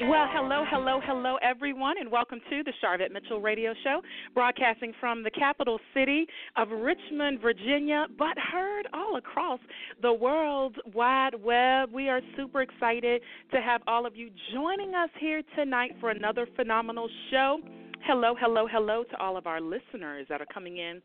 Well, hello, hello, hello, everyone, and welcome to the Sharvette Mitchell Radio Show, broadcasting from the capital city of Richmond, Virginia, but heard all across the world wide web. We are super excited to have all of you joining us here tonight for another phenomenal show. Hello, hello, hello to all of our listeners that are coming in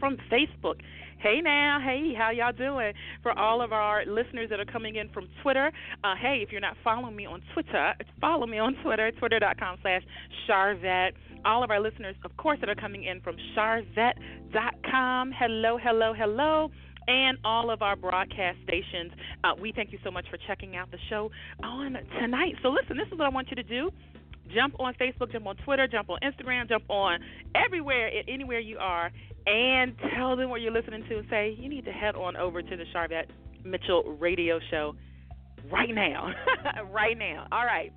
from Facebook. Hey now, hey, how y'all doing? For all of our listeners that are coming in from Twitter, uh, hey, if you're not following me on Twitter, follow me on Twitter, twitter.com slash Sharvette. All of our listeners, of course, that are coming in from Sharvette.com. Hello, hello, hello and all of our broadcast stations. Uh, we thank you so much for checking out the show on tonight. So, listen, this is what I want you to do. Jump on Facebook, jump on Twitter, jump on Instagram, jump on everywhere, anywhere you are, and tell them what you're listening to and say, you need to head on over to the Sharvette Mitchell radio show right now. right now. All right.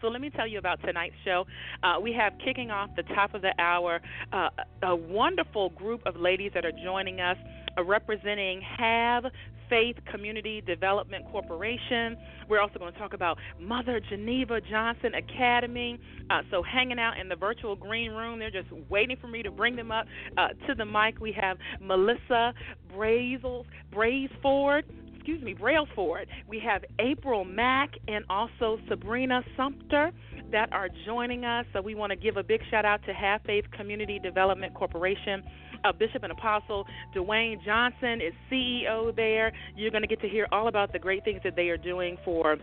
So let me tell you about tonight's show. Uh, we have kicking off the top of the hour uh, a wonderful group of ladies that are joining us, uh, representing Have Faith Community Development Corporation. We're also going to talk about Mother Geneva Johnson Academy. Uh, so, hanging out in the virtual green room, they're just waiting for me to bring them up uh, to the mic. We have Melissa Brazel, Braisford excuse me, Brailsford. We have April Mack and also Sabrina Sumter that are joining us. So we want to give a big shout out to Have Faith Community Development Corporation uh, Bishop and Apostle Dwayne Johnson is CEO there. You're going to get to hear all about the great things that they are doing for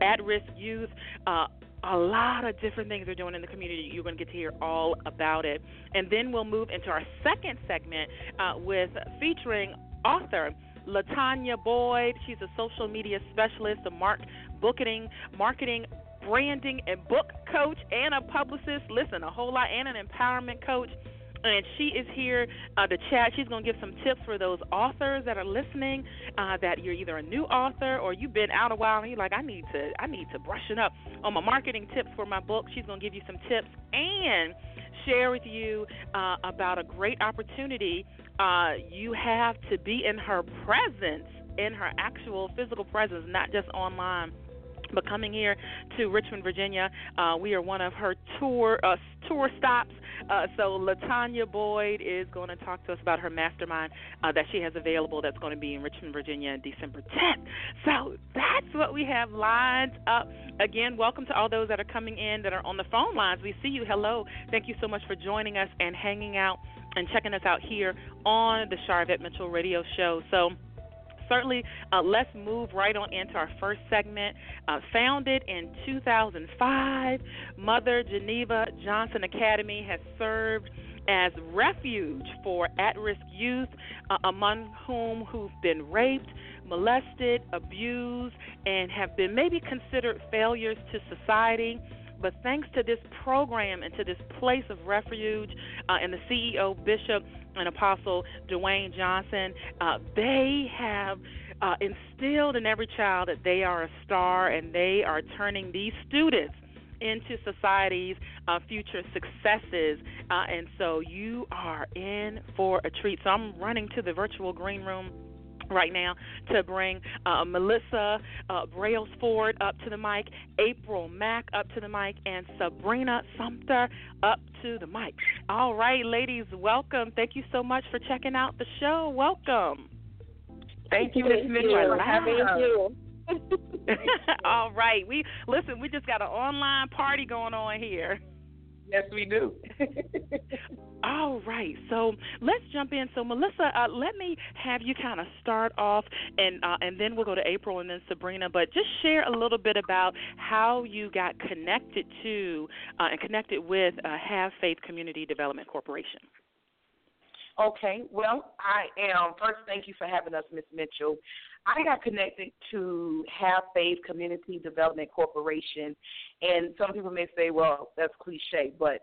at risk youth. Uh, a lot of different things they're doing in the community. You're going to get to hear all about it. And then we'll move into our second segment uh, with featuring author LaTanyah Boyd. She's a social media specialist, a mark booking, marketing, branding, and book coach, and a publicist. Listen, a whole lot, and an empowerment coach and she is here uh, to chat. She's going to give some tips for those authors that are listening. Uh, that you're either a new author or you've been out a while and you're like, I need to, I need to brushing up on my marketing tips for my book. She's going to give you some tips and share with you uh, about a great opportunity uh, you have to be in her presence, in her actual physical presence, not just online but coming here to Richmond, Virginia, uh, we are one of her tour uh, tour stops. Uh, so LaTanyah Boyd is going to talk to us about her mastermind uh, that she has available. That's going to be in Richmond, Virginia, December 10th. So that's what we have lined up. Again, welcome to all those that are coming in that are on the phone lines. We see you. Hello. Thank you so much for joining us and hanging out and checking us out here on the Sharvette Mitchell Radio Show. So certainly, uh, let's move right on into our first segment. Uh, founded in 2005, Mother Geneva Johnson Academy has served as refuge for at-risk youth, uh, among whom who've been raped, molested, abused, and have been maybe considered failures to society. But thanks to this program and to this place of refuge uh, and the CEO, Bishop and Apostle Dwayne Johnson, uh, they have uh, instilled in every child that they are a star and they are turning these students into society's uh, future successes. Uh, and so you are in for a treat. So I'm running to the virtual green room right now to bring uh, Melissa uh, Brailsford up to the mic, April Mack up to the mic, and Sabrina Sumter up to the mic. All right, ladies, welcome. Thank you so much for checking out the show. Welcome. Thank you, Ms. Mitchell. for having you. All right. We listen, we just got an online party going on here. Yes, we do. All right, so let's jump in. So, Melissa, uh, let me have you kind of start off, and uh, and then we'll go to April and then Sabrina. But just share a little bit about how you got connected to uh, and connected with uh, Have Faith Community Development Corporation. Okay, well, I am. First, thank you for having us, Miss Mitchell. I got connected to Have Faith Community Development Corporation, and some people may say, well, that's cliche, but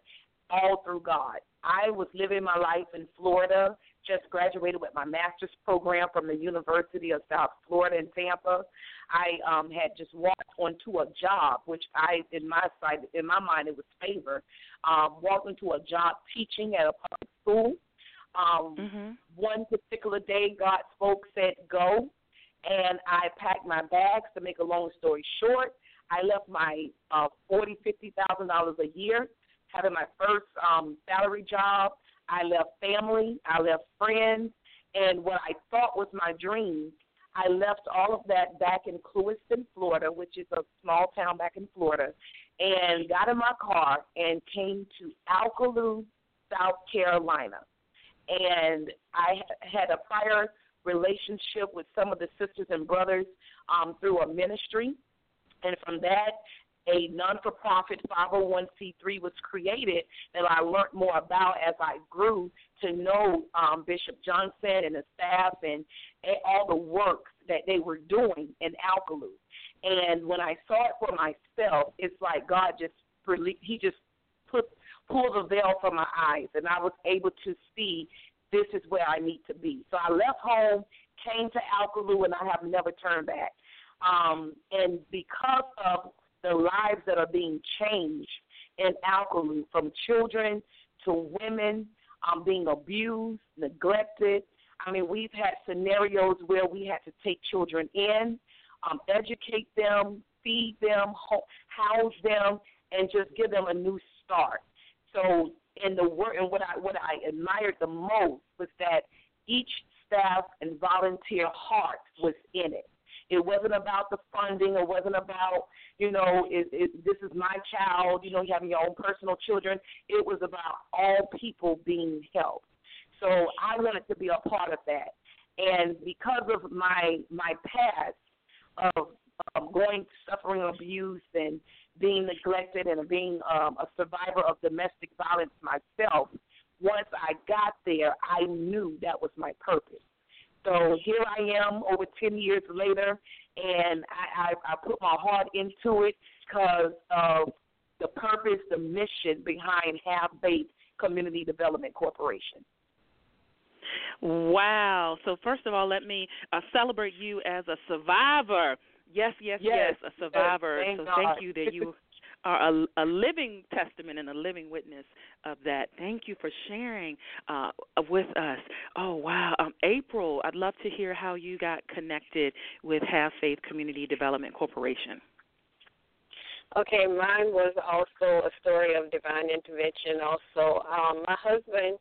all through God. I was living my life in Florida, just graduated with my master's program from the University of South Florida in Tampa. I um, had just walked onto a job, which I, in my side, in my mind, it was favor. Um, walked into a job teaching at a public school. Um, mm-hmm. One particular day, God spoke, said go, and I packed my bags. To make a long story short, I left my uh, forty, fifty thousand dollars a year, having my first um, salary job. I left family, I left friends, and what I thought was my dream, I left all of that back in Clewiston, Florida, which is a small town back in Florida, and got in my car and came to Alcolu, South Carolina. And I had a prior relationship with some of the sisters and brothers um, through a ministry. And from that, a non-for-profit 501c3 was created that I learned more about as I grew to know um, Bishop Johnson and the staff and, all the work that they were doing in Alcolu. And when I saw it for myself, it's like God just he just put pulled the veil from my eyes, and I was able to see this is where I need to be. So I left home, came to Alcolu, and I have never turned back. Um, and because of the lives that are being changed in Alcolu, from children to women um, being abused, neglected. I mean, we've had scenarios where we had to take children in, um, educate them, feed them, house them, and just give them a new start. So, in the work, and what I what I admired the most was that each staff and volunteer heart was in it. It wasn't about the funding. It wasn't about, you know, it, it, this is my child, you know, you having your own personal children. It was about all people being helped. So I wanted to be a part of that. And because of my my past of um, going suffering abuse and being neglected and being um, a survivor of domestic violence myself, once I got there, I knew that was my purpose. So here I am over 10 years later, and I, I, I put my heart into it because of the purpose, the mission behind Have Faith Community Development Corporation. Wow. So, first of all, let me uh, celebrate you as a survivor. Yes, yes, yes, yes a survivor. Thank so, God. thank you that you are a, a, living testament and a living witness of that. Thank you for sharing uh, with us. Oh, wow. Um, April, I'd love to hear how you got connected with Have Faith Community Development Corporation. Okay, mine was also a story of divine intervention. Also, um, my husband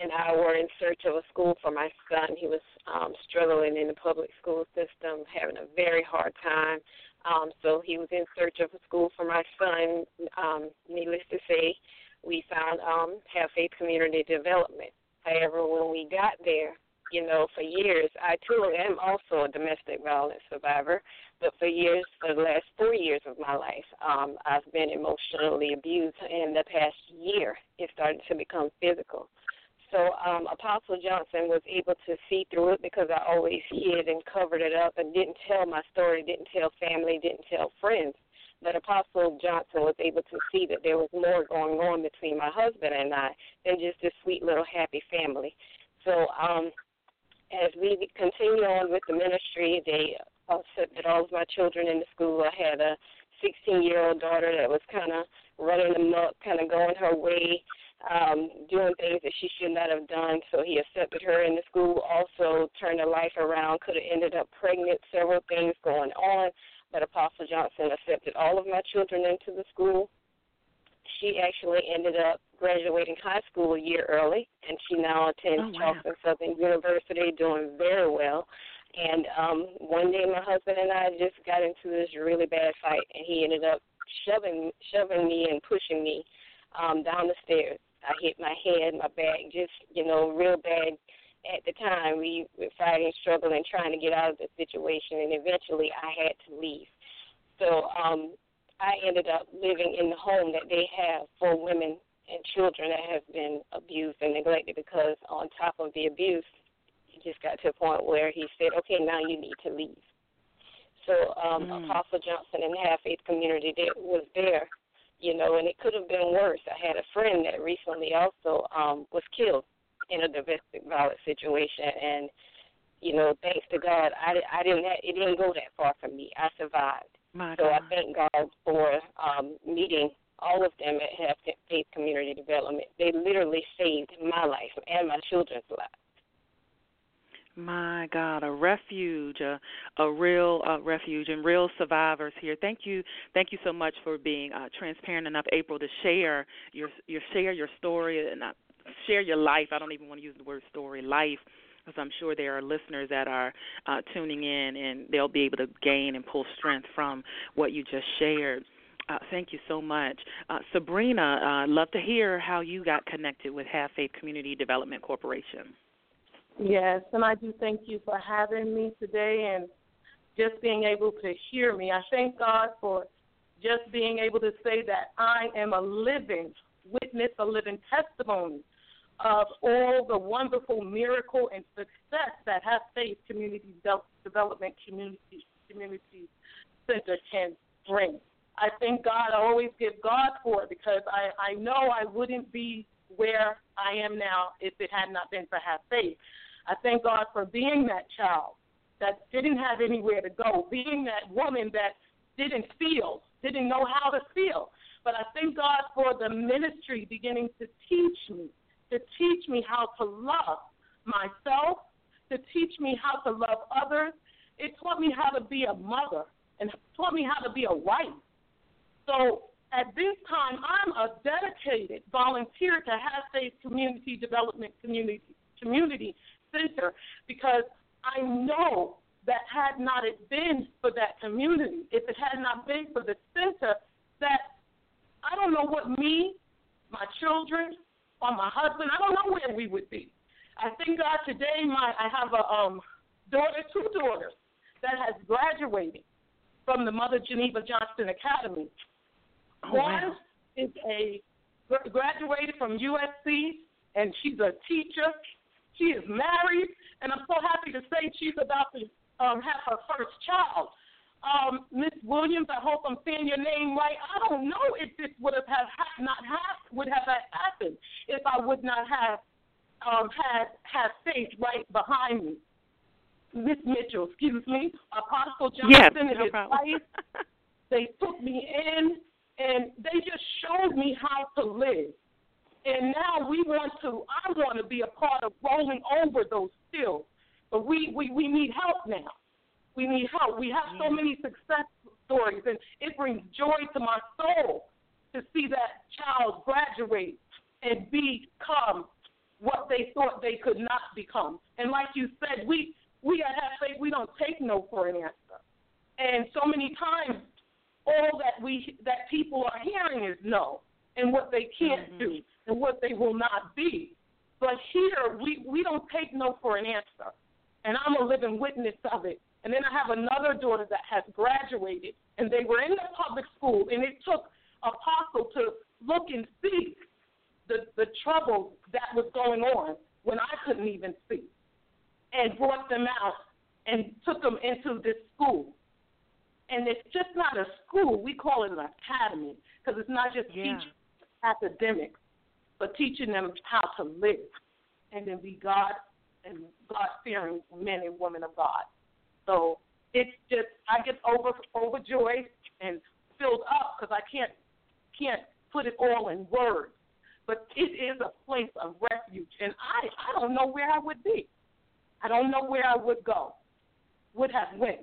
and I were in search of a school for my son. He was um, struggling in the public school system, having a very hard time. Um, so he was in search of a school for my son. Um, needless to say, we found um, Have Faith Community Development. However, when we got there, you know, for years, I too am also a domestic violence survivor, but for years, for the last four years of my life, um, I've been emotionally abused. In the past year, it started to become physical. So um, Apostle Johnson was able to see through it because I always hid and covered it up and didn't tell my story, didn't tell family, didn't tell friends. But Apostle Johnson was able to see that there was more going on between my husband and I than just this sweet little happy family. So um, as we continue on with the ministry, they accepted all of my children in the school. I had a 16 year old daughter that was kind of running amok, kind of going her way um, doing things that she should not have done. So he accepted her in the school, also turned her life around, could have ended up pregnant, several things going on. But Apostle Johnson accepted all of my children into the school. She actually ended up graduating high school a year early, and she now attends oh, wow. Charleston Southern University, doing very well. And um, one day, my husband and I just got into this really bad fight, and he ended up shoving shoving me and pushing me um, down the stairs. I hit my head, my back, just you know, real bad. At the time, we were fighting, struggling, trying to get out of the situation, and eventually, I had to leave. So um, I ended up living in the home that they have for women and children that have been abused and neglected. Because on top of the abuse, it just got to a point where he said, "Okay, now you need to leave." So um, mm. Apostle Johnson and Have Faith Community that was there you know, and it could have been worse. I had a friend that recently also um, was killed in a domestic violence situation, and you know, thanks to God, I, I didn't it didn't go that far for me. I survived. My so God. I thank God for um, meeting all of them at Have Faith Community Development. They literally saved my life and my children's lives. My God, a refuge, a, a real uh, refuge, and real survivors here. Thank you, thank you so much for being uh, transparent enough, April, to share your your share your story and uh, share your life. I don't even want to use the word story, life, because I'm sure there are listeners that are uh, tuning in and they'll be able to gain and pull strength from what you just shared. Uh, thank you so much, uh, Sabrina. Uh, love to hear how you got connected with Have Faith Community Development Corporation. Yes, and I do thank you for having me today and just being able to hear me. I thank God for just being able to say that I am a living witness, a living testimony of all the wonderful miracle and success that Have Faith Community Development Community Community Center can bring. I thank God. I always give God for it because I, I know I wouldn't be where I am now if it had not been for Have Faith. I thank God for being that child that didn't have anywhere to go, being that woman that didn't feel, didn't know how to feel. But I thank God for the ministry beginning to teach me, to teach me how to love myself, to teach me how to love others. It taught me how to be a mother and taught me how to be a wife. So at this time, I'm a dedicated volunteer to Have Faith Community Development Community Community Center because I know that had not it been for that community, if it had not been for the center, that I don't know what me, my children, or my husband, I don't know where we would be. I thank God today my I have a um daughter, two daughters that has graduated from the Mother Geneva Johnson Academy. Oh, One wow. is a graduated from USC and she's a teacher she is married, and I'm so happy to say she's about to um, have her first child. Um, Miss Williams, I hope I'm saying your name right. I don't know if this would have, have not have, would have happened if I would not have um, had had faith right behind me. Miss Mitchell, excuse me, Apostle Johnson yes, and no his problem. wife. They took me in, and they just showed me how to live. And now we want to, I want to be a part of rolling over those skills. But we, we, we need help now. We need help. We have so many success stories, and it brings joy to my soul to see that child graduate and become what they thought they could not become. And like you said, we, we at Have Faith, we don't take no for an answer. And so many times, all that we that people are hearing is no, and what they can't mm-hmm. do and what they will not be. But here, we, we don't take no for an answer. And I'm a living witness of it. And then I have another daughter that has graduated, and they were in the public school, and it took Apostle to look and see the, the trouble that was going on when I couldn't even see, and brought them out and took them into this school. And it's just not a school. We call it an academy because it's not just Yeah. teaching academics, but teaching them how to live and then be God and God fearing men and women of God. So it's just I get over overjoyed and filled up because I can't can't put it all in words. But it is a place of refuge, and I I don't know where I would be. I don't know where I would go, would have went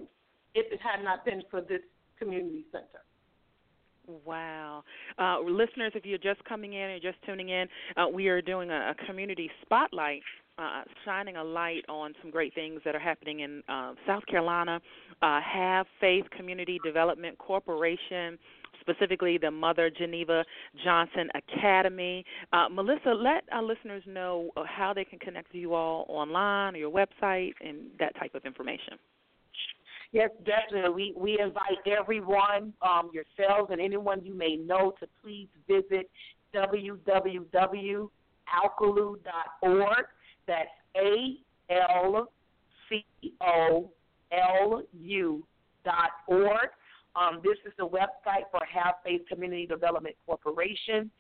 if it had not been for this community center. Wow. Uh, listeners, if you're just coming in or just tuning in, uh, we are doing a, a community spotlight, uh, shining a light on some great things that are happening in uh, South Carolina. Uh, Have Faith Community Development Corporation, specifically the Mother Geneva Johnson Academy. Uh, Melissa, let our listeners know how they can connect with you all online or your website and that type of information. Yes, definitely. We we invite everyone, um, yourselves and anyone you may know, to please visit www.alcolu.org. That's A L C O L U dot org. Um, this is the website for Have Faith Community Development Corporation.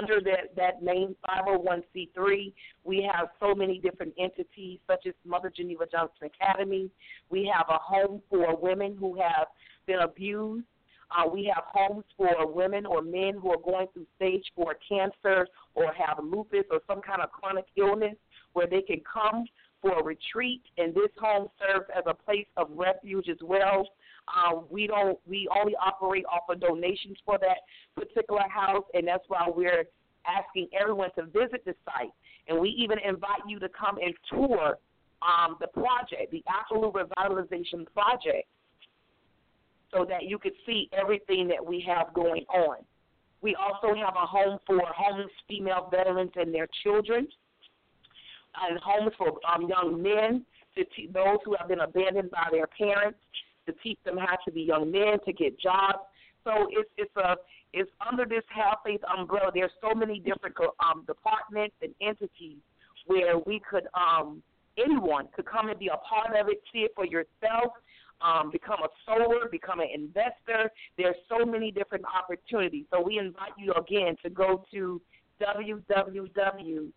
Under that, that name, 501c3, we have so many different entities, such as Mother Geneva Johnson Academy. We have a home for women who have been abused. Uh, we have homes for women or men who are going through stage four cancer or have lupus or some kind of chronic illness where they can come for a retreat, and this home serves as a place of refuge as well. Um, we don't we only operate off of donations for that particular house, and that's why we're asking everyone to visit the site. And we even invite you to come and tour um, the project, the Apollo Revitalization Project, so that you could see everything that we have going on. We also have a home for homeless female veterans and their children, and homes for um, young men, to te- those who have been abandoned by their parents, to teach them how to be young men, to get jobs. So it's it's a it's under this Have Faith umbrella. There's so many different um, departments and entities where we could um, anyone could come and be a part of it, see it for yourself, um, become a sower, become an investor. There's so many different opportunities. So we invite you again to go to www.alcolu.org.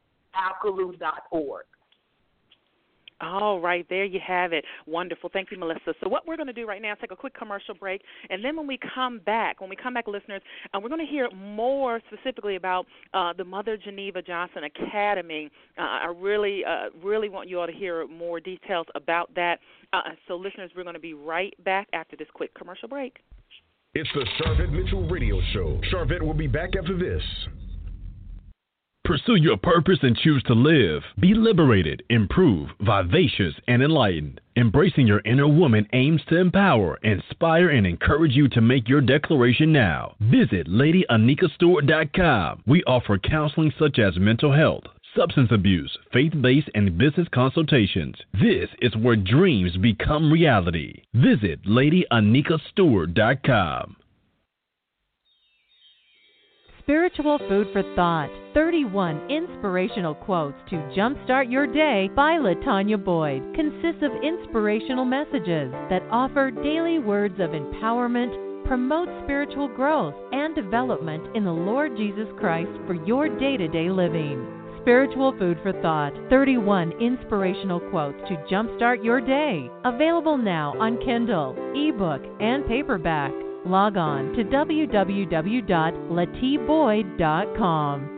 All right, there you have it. Wonderful. Thank you, Melissa. So, what we're going to do right now is take a quick commercial break, and then when we come back, when we come back, listeners, uh, we're going to hear more specifically about uh, the Mother Geneva Johnson Academy. Uh, I really, uh, really want you all to hear more details about that. Uh, so, listeners, we're going to be right back after this quick commercial break. It's the Sharvette Mitchell Radio Show. Sharvette will be back after this. Pursue your purpose and choose to live. Be liberated, improve, vivacious, and enlightened. Embracing your inner woman aims to empower, inspire, and encourage you to make your declaration now. Visit LadyAnikaStewart.com. We offer counseling such as mental health, substance abuse, faith based, and business consultations. This is where dreams become reality. Visit LadyAnikaStewart.com. Spiritual Food for Thought 31 Inspirational Quotes to Jumpstart Your Day by LaTanyah Boyd consists of inspirational messages that offer daily words of empowerment, promote spiritual growth and development in the Lord Jesus Christ for your day to day living. Spiritual Food for Thought 31 Inspirational Quotes to Jumpstart Your Day. Available now on Kindle, ebook, and paperback. Log on to www.latiboyd.com.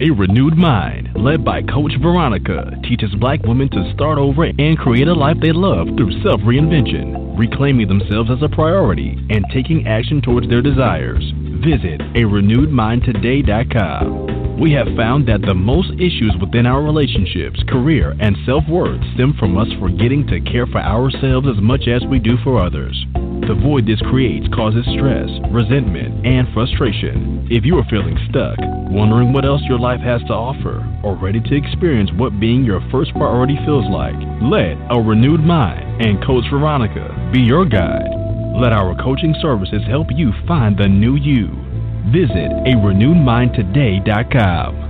A Renewed Mind, led by Coach Veronica, teaches black women to start over and create a life they love through self reinvention, reclaiming themselves as a priority, and taking action towards their desires. Visit a renewedmindtoday.com. We have found that the most issues within our relationships, career, and self worth stem from us forgetting to care for ourselves as much as we do for others. The void this creates causes stress, resentment, and frustration. If you are feeling stuck, wondering what else your life has to offer, or ready to experience what being your first priority feels like, let a renewed mind and Coach Veronica be your guide. Let our coaching services help you find the new you. Visit a renewedmindtoday.com.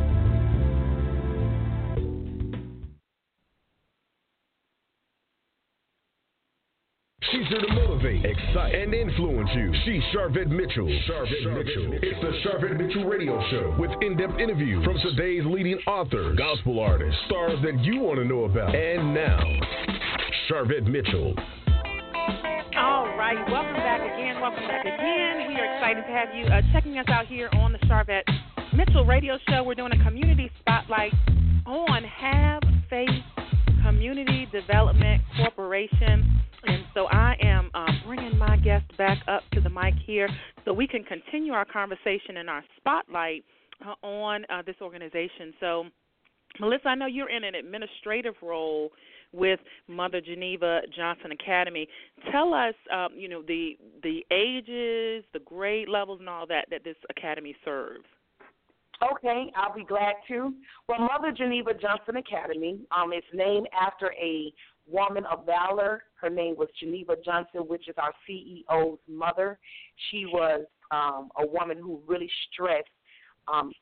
She's here to motivate, excite, and influence you. She's Sharvette Mitchell. Sharvette, Mitchell. It's the Sharvette Mitchell Radio Show with in-depth interviews from today's leading authors, gospel artists, stars that you want to know about. And now, Sharvette Mitchell. All right, welcome back again. Welcome back again. We are excited to have you uh, checking us out here on the Sharvette Mitchell Radio Show. We're doing a community spotlight on Have Faith Community Development Corporation. And so I am uh, bringing my guest back up to the mic here so we can continue our conversation and our spotlight uh, on uh, this organization. So, Melissa, I know you're in an administrative role with Mother Geneva Johnson Academy. Tell us, um, you know, the the ages, the grade levels, and all that that this academy serves. Okay, I'll be glad to. Well, Mother Geneva Johnson Academy um, is named after a woman of valor. Her name was Geneva Johnson, which is our CEO's mother. She was um, a woman who really stressed um,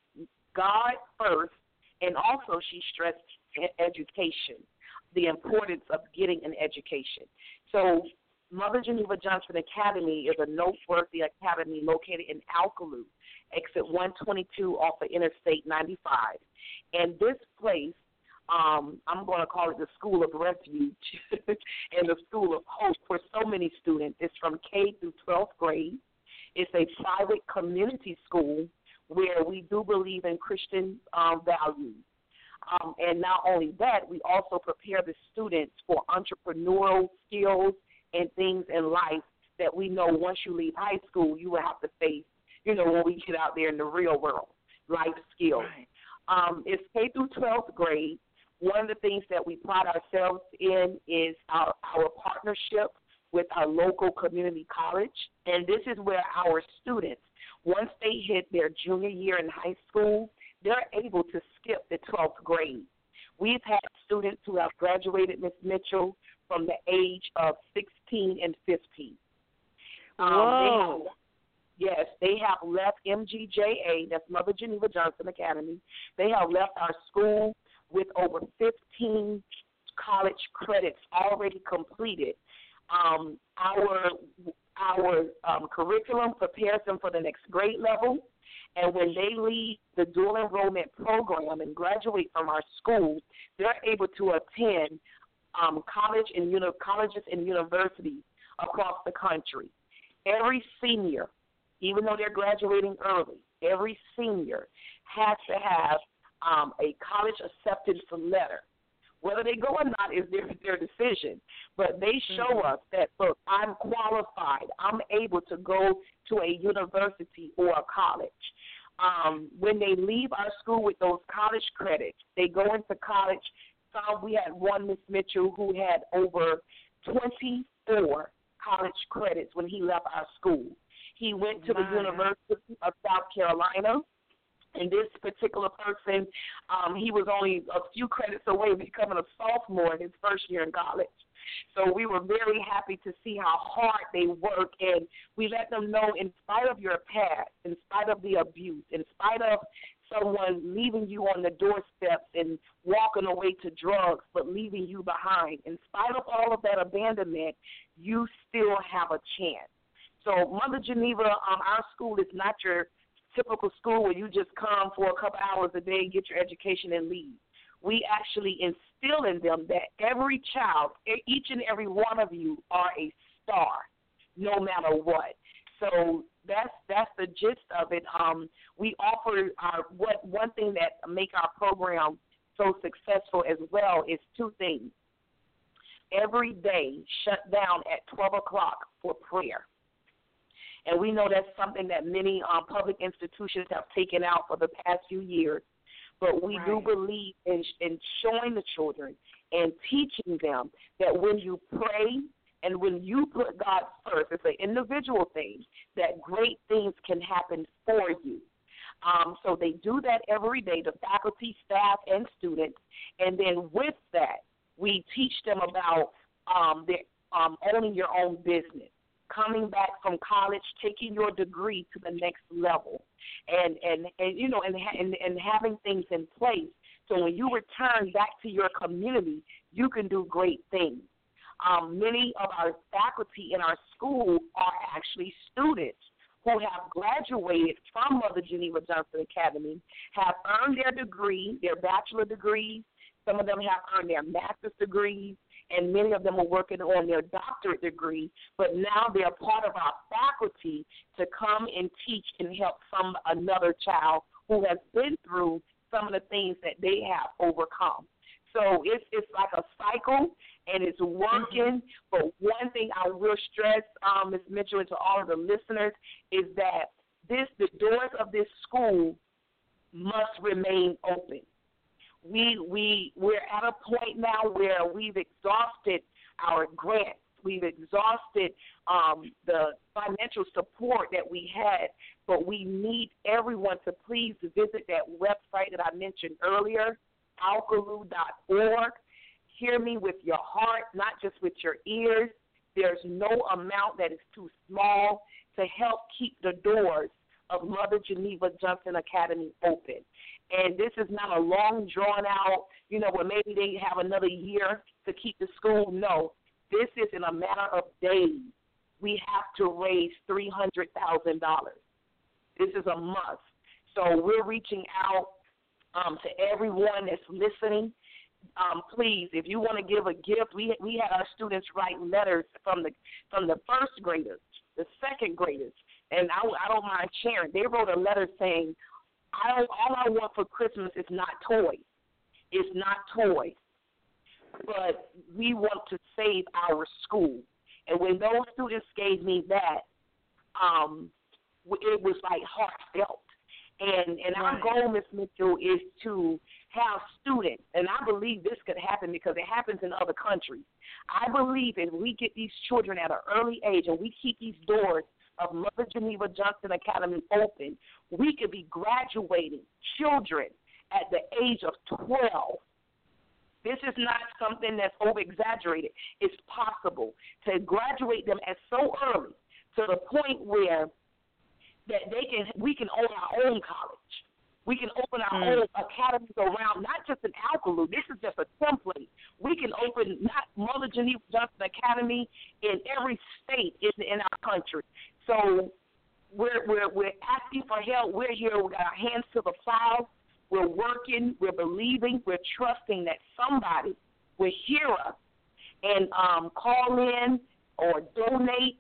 God first, and also she stressed education. The importance of getting an education. So Mother Geneva Johnson Academy is a noteworthy academy located in Alcolu, exit 122 off of Interstate 95. And this place, um, I'm going to call it the School of Refuge and the School of Hope for so many students. It's from K through 12th grade. It's a private community school where we do believe in Christian um, values. Um, and not only that, we also prepare the students for entrepreneurial skills and things in life that we know once you leave high school, you will have to face, you know, when we get out there in the real world, life skills. Right. Um, it's K through 12th grade. One of the things that we pride ourselves in is our, our partnership with our local community college. And this is where our students, once they hit their junior year in high school, they're able to skip the 12th grade. We've had students who have graduated, Ms. Mitchell, from the age of 16 and 15. Um, Whoa. They have, yes, they have left MGJA, that's Mother Geneva Johnson Academy. They have left our school with over 15 college credits already completed. Um, our our um, curriculum prepares them for the next grade level, and when they leave the dual enrollment program and graduate from our school, they're able to attend um, college and uni- colleges and universities across the country. Every senior, even though they're graduating early, every senior has to have um, a college acceptance letter. Whether they go or not is their their decision, but they show Mm-hmm. us that look, I'm qualified. I'm able to go to a university or a college. Um, when they leave our school with those college credits, they go into college. Some we had one Miss Mitchell who had over 24 college credits when he left our school. He went to the University of South Carolina. And this particular person, um, he was only a few credits away becoming a sophomore in his first year in college. So we were very happy to see how hard they work, and we let them know, in spite of your past, in spite of the abuse, in spite of someone leaving you on the doorsteps and walking away to drugs, but leaving you behind, in spite of all of that abandonment, you still have a chance. So Mother Geneva, um, our school is not your typical school where you just come for a couple hours a day, get your education, and leave. We actually instill in them that every child, each and every one of you, are a star, no matter what. So that's that's the gist of it. Um, we offer our what one thing that make our program so successful as well is two things. Every day, shut down at twelve o'clock for prayer and we know that's something that many um, public institutions have taken out for the past few years. But we do believe in, in showing the children and teaching them that when you pray and when you put God first, it's an individual thing, that great things can happen for you. Um, so they do that every day, the faculty, staff, and students. And then with that, we teach them about um, their, um, owning your own business coming back from college, taking your degree to the next level, and and and you know, and and, and having things in place. So when you return back to your community, you can do great things. Um, many of our faculty in our school are actually students who have graduated from Mother Geneva Johnson Academy, have earned their degree, their bachelor degrees. Some of them have earned their master's degrees and many of them are working on their doctorate degree, but now they're part of our faculty to come and teach and help some another child who has been through some of the things that they have overcome. So it's it's like a cycle and it's working. But one thing I will stress, um, Ms. Mitchell, and to all of the listeners is that this the doors of this school must remain open we we we're at a point now where we've exhausted our grants. We've exhausted um, the financial support that we had, but we need everyone to please visit that website that I mentioned earlier, alcolu.org. Hear me with your heart, not just with your ears. There's no amount that is too small to help keep the doors of Mother Geneva Johnson Academy open. And this is not a long, drawn out, you know, where maybe they have another year to keep the school. No, this is in a matter of days. We have to raise three hundred thousand dollars. This is a must. So we're reaching out um, to everyone that's listening. Um, please, if you want to give a gift, we we had our students write letters from the from the first graders, the second graders, and I, I don't mind sharing. They wrote a letter saying, "I don't, all I want for Christmas is not toys. It's not toys, but we want to save our school." And when those students gave me that, um, it was like heartfelt. And and right. our goal, Ms. Mitchell, is to have students, and I believe this could happen because it happens in other countries. I believe if we get these children at an early age and we keep these doors of Mother Geneva Johnson Academy open, we could be graduating children at the age of 12. This is not something that's over exaggerated. It's possible to graduate them at so early to the point where that they can we can own our own college. We can open our mm. own academies around not just an Alcolu. This is just a template. We can open not Mother Geneva Johnson Academy in every state in, in our country. So we're we're we're asking for help. We're here. Got our hands to the plow. We're working. We're believing. We're trusting that somebody will hear us and um, call in or donate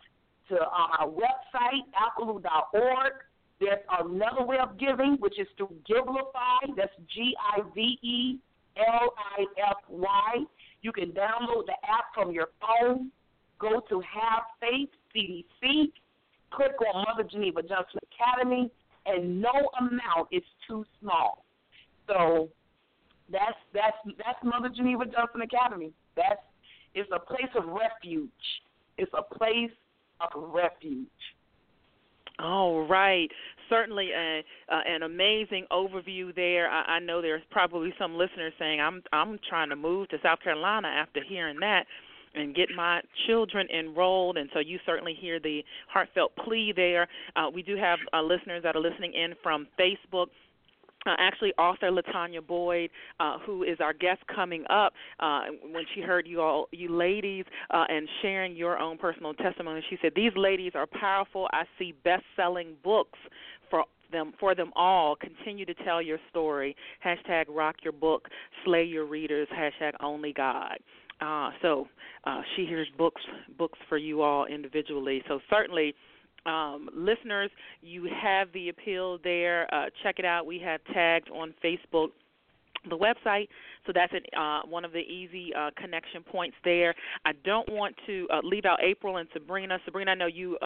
to uh, our website, alcolu.org. There's another way of giving, which is through Givelify. That's G I V E L I F Y. You can download the app from your phone. Go to Have Faith CDC. Click on Mother Geneva Johnson Academy, and no amount is too small. So that's that's that's Mother Geneva Johnson Academy. That's it's a place of refuge. It's a place of refuge. All right, certainly a, uh, an amazing overview there. I, I know there's probably some listeners saying, "I'm I'm trying to move to South Carolina after hearing that." And get my children enrolled. And so you certainly hear the heartfelt plea there. Uh, we do have uh, listeners that are listening in from Facebook uh, actually author LaTanyah Boyd, uh, who is our guest coming up, uh, when she heard you all, you ladies, uh, and sharing your own personal testimony, she said, "These ladies are powerful. I see best-selling books for them for them all. Continue to tell your story. Hashtag rock your book, slay your readers. Hashtag only God." Uh, so uh, she hears books books for you all individually. So certainly um, listeners, you have the appeal there. Uh, check it out. We have tagged on Facebook the website so that's an, uh, one of the easy uh, connection points there i don't want to uh, leave out april and sabrina sabrina i know you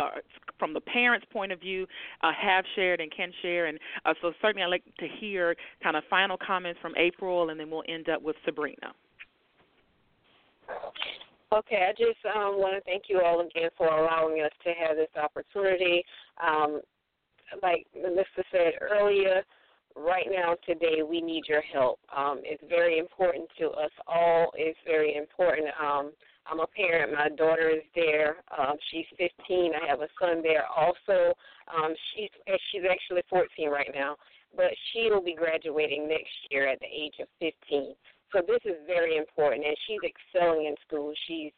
from the parents point of view have shared and can share and so certainly i'd like to hear kind of final comments from april and then we'll end up with sabrina Okay, I just um, want to thank you all again for allowing us to have this opportunity. Um, like Melissa said earlier, right now, today, we need your help. Um, it's very important to us all. It's very important. Um, I'm a parent. My daughter is there. Um, she's 15. I have a son there also. Um, she's she's actually 14 right now, but she will be graduating next year at the age of 15. So this is very important, and she's excelling in school. She's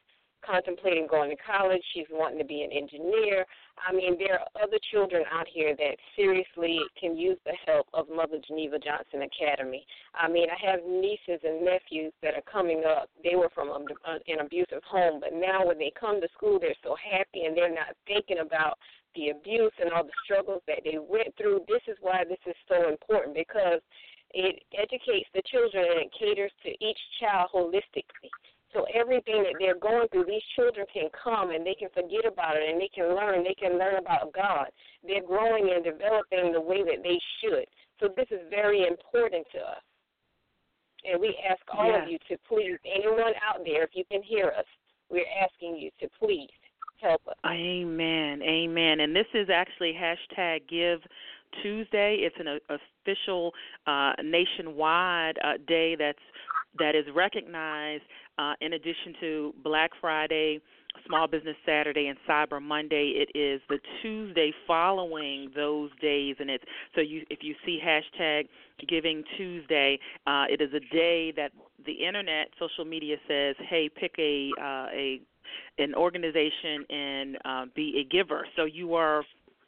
contemplating going to college. She's wanting to be an engineer. I mean, there are other children out here that seriously can use the help of Mother Geneva Johnson Academy. I mean, I have nieces and nephews that are coming up. They were from an abusive home, but now when they come to school, they're so happy and they're not thinking about the abuse and all the struggles that they went through. This is why this is so important because it educates the children and it caters to each child holistically. So everything that they're going through, these children can come and they can forget about it and they can learn. They can learn about God. They're growing and developing the way that they should. So this is very important to us. And we ask all yes. of you to please, anyone out there, if you can hear us, we're asking you to please help us. Amen. Amen. And this is actually hashtag Give Tuesday. It's an official uh, nationwide uh, day that's that is recognized uh, in addition to Black Friday, Small Business Saturday, and Cyber Monday. It is the Tuesday following those days, and it's so you if you see hashtag Giving Tuesday, uh, it is a day that the internet, social media says, "Hey, pick a uh, a an organization and uh, be a giver." So you are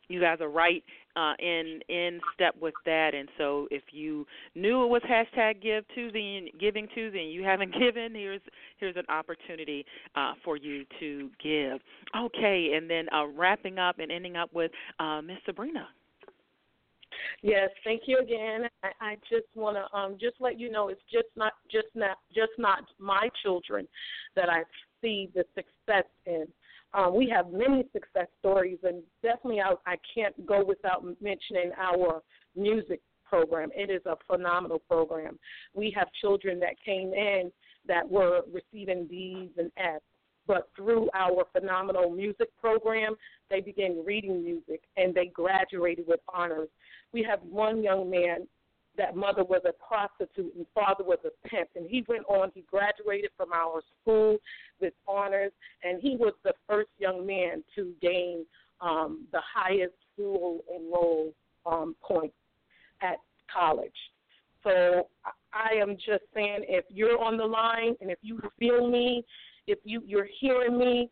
you guys are right uh, in in step with that. And so, if you knew it was hashtag Give Tuesday, Giving Tuesday, and you haven't given, here's here's an opportunity uh, for you to give. Okay, and then uh, wrapping up and ending up with uh, Miss Sabrina. Yes, thank you again. I, I just want to um, just let you know it's just not just not just not my children that I see the success in. Um, we have many success stories, and definitely I, I can't go without mentioning our music program. It is a phenomenal program. We have children that came in that were receiving D's and F's, but through our phenomenal music program, they began reading music and they graduated with honors. We have one young man that mother was a prostitute and father was a pimp. And he went on, he graduated from our school with honors, and he was the first young man to gain um, the highest school enroll um, at college. So I am just saying, if you're on the line and if you feel me, if you, you're hearing me,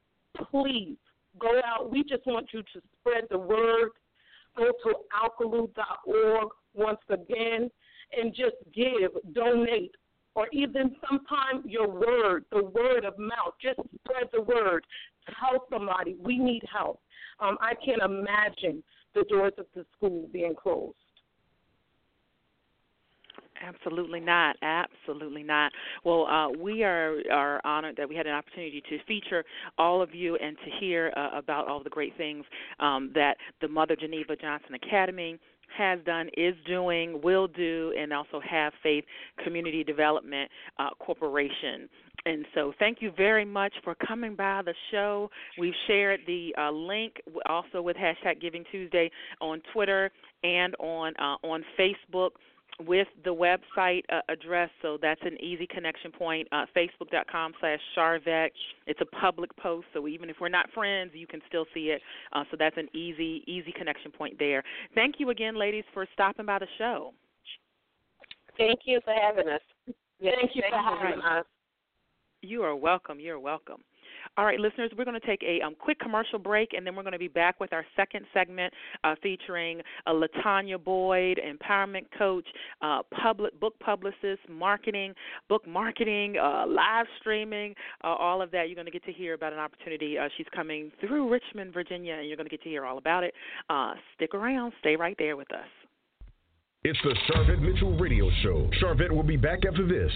please go out. We just want you to spread the word. Go to alcolu.org once again and just give, donate, or even sometimes your word, the word of mouth. Just spread the word. Tell somebody we need help. Um, I can't imagine the doors of the school being closed. Absolutely not. Absolutely not. Well, uh, we are are honored that we had an opportunity to feature all of you and to hear uh, about all the great things um, that the Mother Geneva Johnson Academy has done, is doing, will do, and also Have Faith Community Development uh, Corporation. And so, thank you very much for coming by the show. We've shared the uh, link also with hashtag Giving Tuesday on Twitter and on uh, on Facebook with the website uh, address, so that's an easy connection point. Uh, Facebook.com slash Sharvette. It's a public post, so even if we're not friends, you can still see it. Uh, so that's an easy, easy connection point there. Thank you again, ladies, for stopping by the show. Thank you for having us. Yes, thank you for having us. You are welcome. You're welcome. All right, listeners, we're going to take a um, quick commercial break, and then we're going to be back with our second segment uh, featuring uh, LaTanyah Boyd, empowerment coach, uh, public book publicist, marketing, book marketing, uh, live streaming, uh, all of that. You're going to get to hear about an opportunity. Uh, she's coming through Richmond, Virginia, and you're going to get to hear all about it. stick around. Stay right there with us. It's the Sharvette Mitchell Radio Show. Sharvette will be back after this.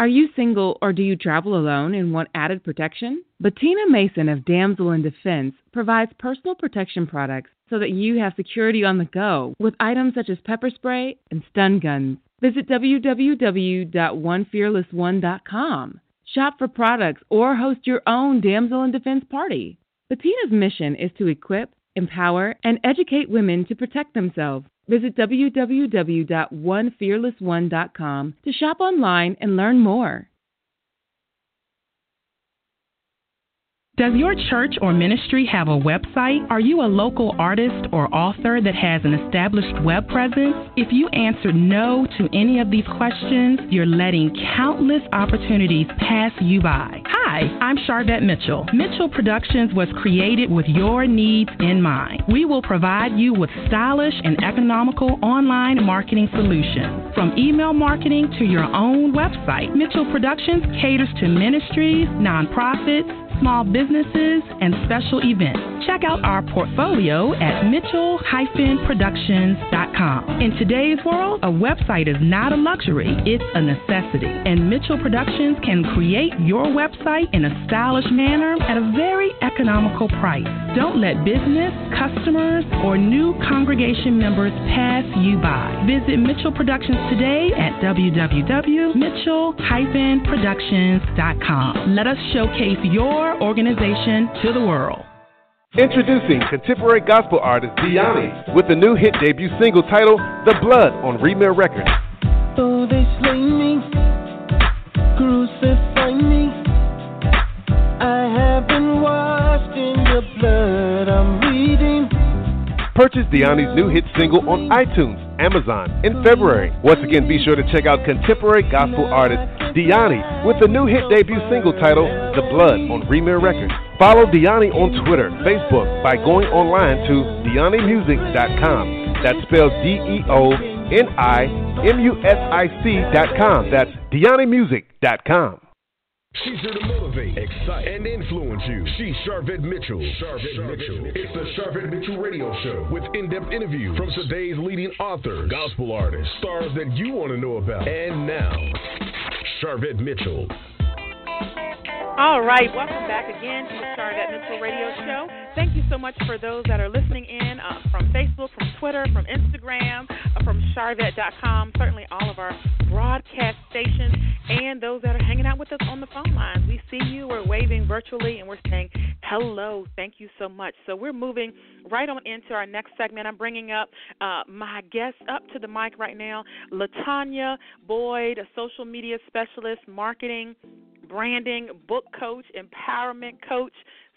Are you single or do you travel alone and want added protection? Bettina Mason of Damsel in Defense provides personal protection products so that you have security on the go with items such as pepper spray and stun guns. Visit www.onefearlessone.com. Shop for products or host your own Damsel in Defense party. Bettina's mission is to equip, empower, and educate women to protect themselves. Visit www.onefearlessone.com to shop online and learn more. Does your church or ministry have a website? Are you a local artist or author that has an established web presence? If you answered no to any of these questions, you're letting countless opportunities pass you by. Hi, I'm Sharvette Mitchell. Mitchell Productions was created with your needs in mind. We will provide you with stylish and economical online marketing solutions. From email marketing to your own website, Mitchell Productions caters to ministries, nonprofits, small businesses, and special events. Check out our portfolio at mitchell-productions.com. In today's world, a website is not a luxury, it's a necessity. And Mitchell Productions can create your website in a stylish manner at a very economical price. Don't let business, customers, or new congregation members pass you by. Visit Mitchell Productions today at www.mitchell-productions.com. Let us showcase your organization to the world. Introducing contemporary gospel artist Deoni with the new hit debut single titled The Blood on Remir Records. Though they slay me, Purchase Deoni's new hit single on iTunes, Amazon in February. Once again, be sure to check out contemporary gospel artist Deoni with the new hit debut single titled The Blood on Remir Records. Follow Deoni on Twitter, Facebook by going online to DeoniMusic.com. That's spelled D E O N I M U S I C.com. That's DeoniMusic.com. She's here to motivate, excite, and influence you. She's Sharvette Mitchell. Sharvette, Mitchell. It's the Sharvette Mitchell Radio Show with in-depth interviews from today's leading authors, gospel artists, stars that you want to know about. And now, Sharvette Mitchell. All right, welcome back again to the Sharvette Mitchell Radio Show. Thank you so much for those that are listening in uh, from Facebook, from Twitter, from Instagram, uh, from Sharvette.com, certainly all of our broadcast stations, and those that are hanging out with us on the phone lines. We see you, we're waving virtually, and we're saying hello. Thank you so much. So we're moving right on into our next segment. I'm bringing up uh, my guest up to the mic right now, LaTanyah Boyd, a social media specialist, marketing branding, book coach, empowerment coach,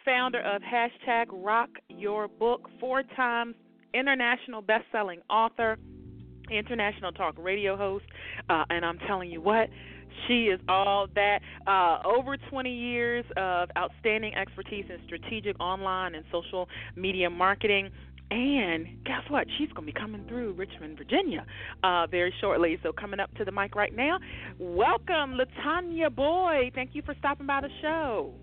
founder of hashtag Rock Your Book, four times international best-selling author, international talk radio host, uh, and I'm telling you what. She is all that. Uh, over 20 years of outstanding expertise in strategic online and social media marketing. And guess what? She's going to be coming through Richmond, Virginia, uh, very shortly. So coming up to the mic right now, welcome LaTanyah Boyd. Thank you for stopping by the show.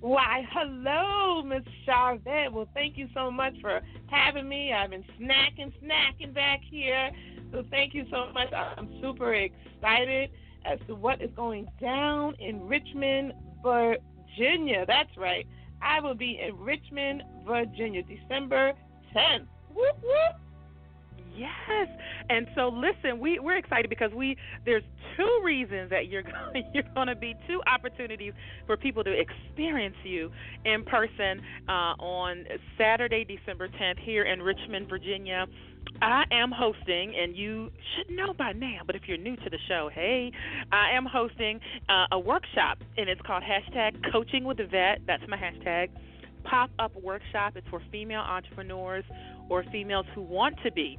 Why, hello, Miss Sharvette. Well, thank you so much for having me. I've been snacking, snacking back here. So thank you so much. I'm super excited as to what is going down in Richmond, Virginia. That's right. I will be in Richmond, Virginia, December 10th. Whoop, whoop. Yes, and so listen, we we're excited because we there's two reasons that you're going you're going to be two opportunities for people to experience you in person uh, on Saturday, December 10th here in Richmond, Virginia. I am hosting, and you should know by now, but if you're new to the show, hey, I am hosting uh, a workshop, and it's called hashtag Coaching with the Vet. That's my hashtag. Pop up workshop. It's for female entrepreneurs or females who want to be